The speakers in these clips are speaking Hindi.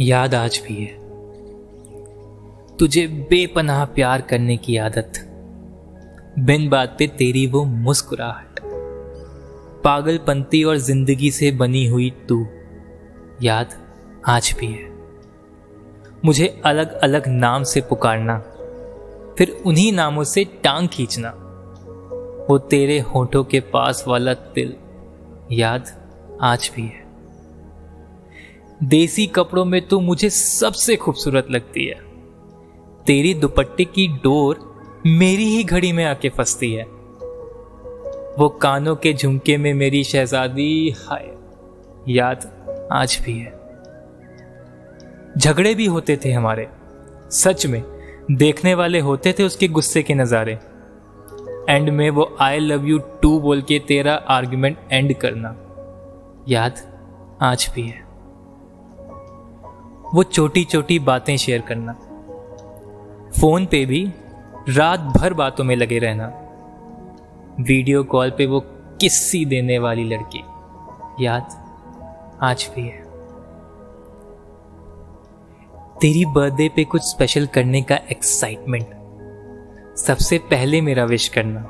याद आज भी है। तुझे बेपनाह प्यार करने की आदत। बिन बात पे तेरी वो मुस्कुराहट। पागलपंती और ज़िंदगी से बनी हुई तू, याद आज भी है। मुझे अलग अलग नाम से पुकारना, फिर उन्हीं नामों से टांग खींचना। वो तेरे होठों के पास वाला तिल, याद आज भी है। देसी कपड़ों में तो मुझे सबसे खूबसूरत लगती है। तेरी दुपट्टे की डोर मेरी ही घड़ी में आके फंसती है। वो कानों के झुमके में मेरी शहजादी, हाय, याद आज भी है। झगड़े भी होते थे हमारे, सच में, देखने वाले होते थे उसके गुस्से के नज़ारे। एंड में वो आई लव यू टू बोल के तेरा आर्ग्यूमेंट एंड करना, याद आज भी है। वो छोटी छोटी बातें शेयर करना। फ़ोन पे भी रात भर बातों में लगे रहना। वीडियो कॉल पे वो किस्सी देने वाली लड़की। याद? आज भी है। तेरी बर्थडे पे कुछ स्पेशल करने का एक्साइटमेंट सबसे पहले मेरा विश करना।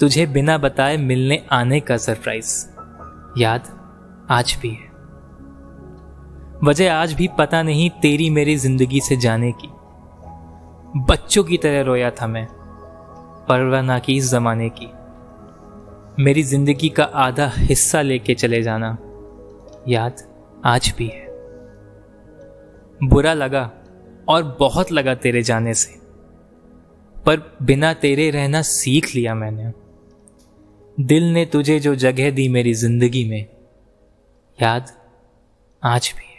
तुझे बिना बताए मिलने आने का सरप्राइज़ याद? आज भी है। वजह आज भी पता नहीं तेरी मेरी ज़िंदगी से जाने की। बच्चों की तरह रोया था मैं, परवाह ना की इस जमाने की। मेरी ज़िंदगी का आधा हिस्सा लेके चले जाना याद आज भी है। बुरा लगा और बहुत लगा तेरे जाने से, पर बिना तेरे रहना सीख लिया मैंने। दिल ने तुझे जो जगह दी मेरी ज़िंदगी में, याद आज भी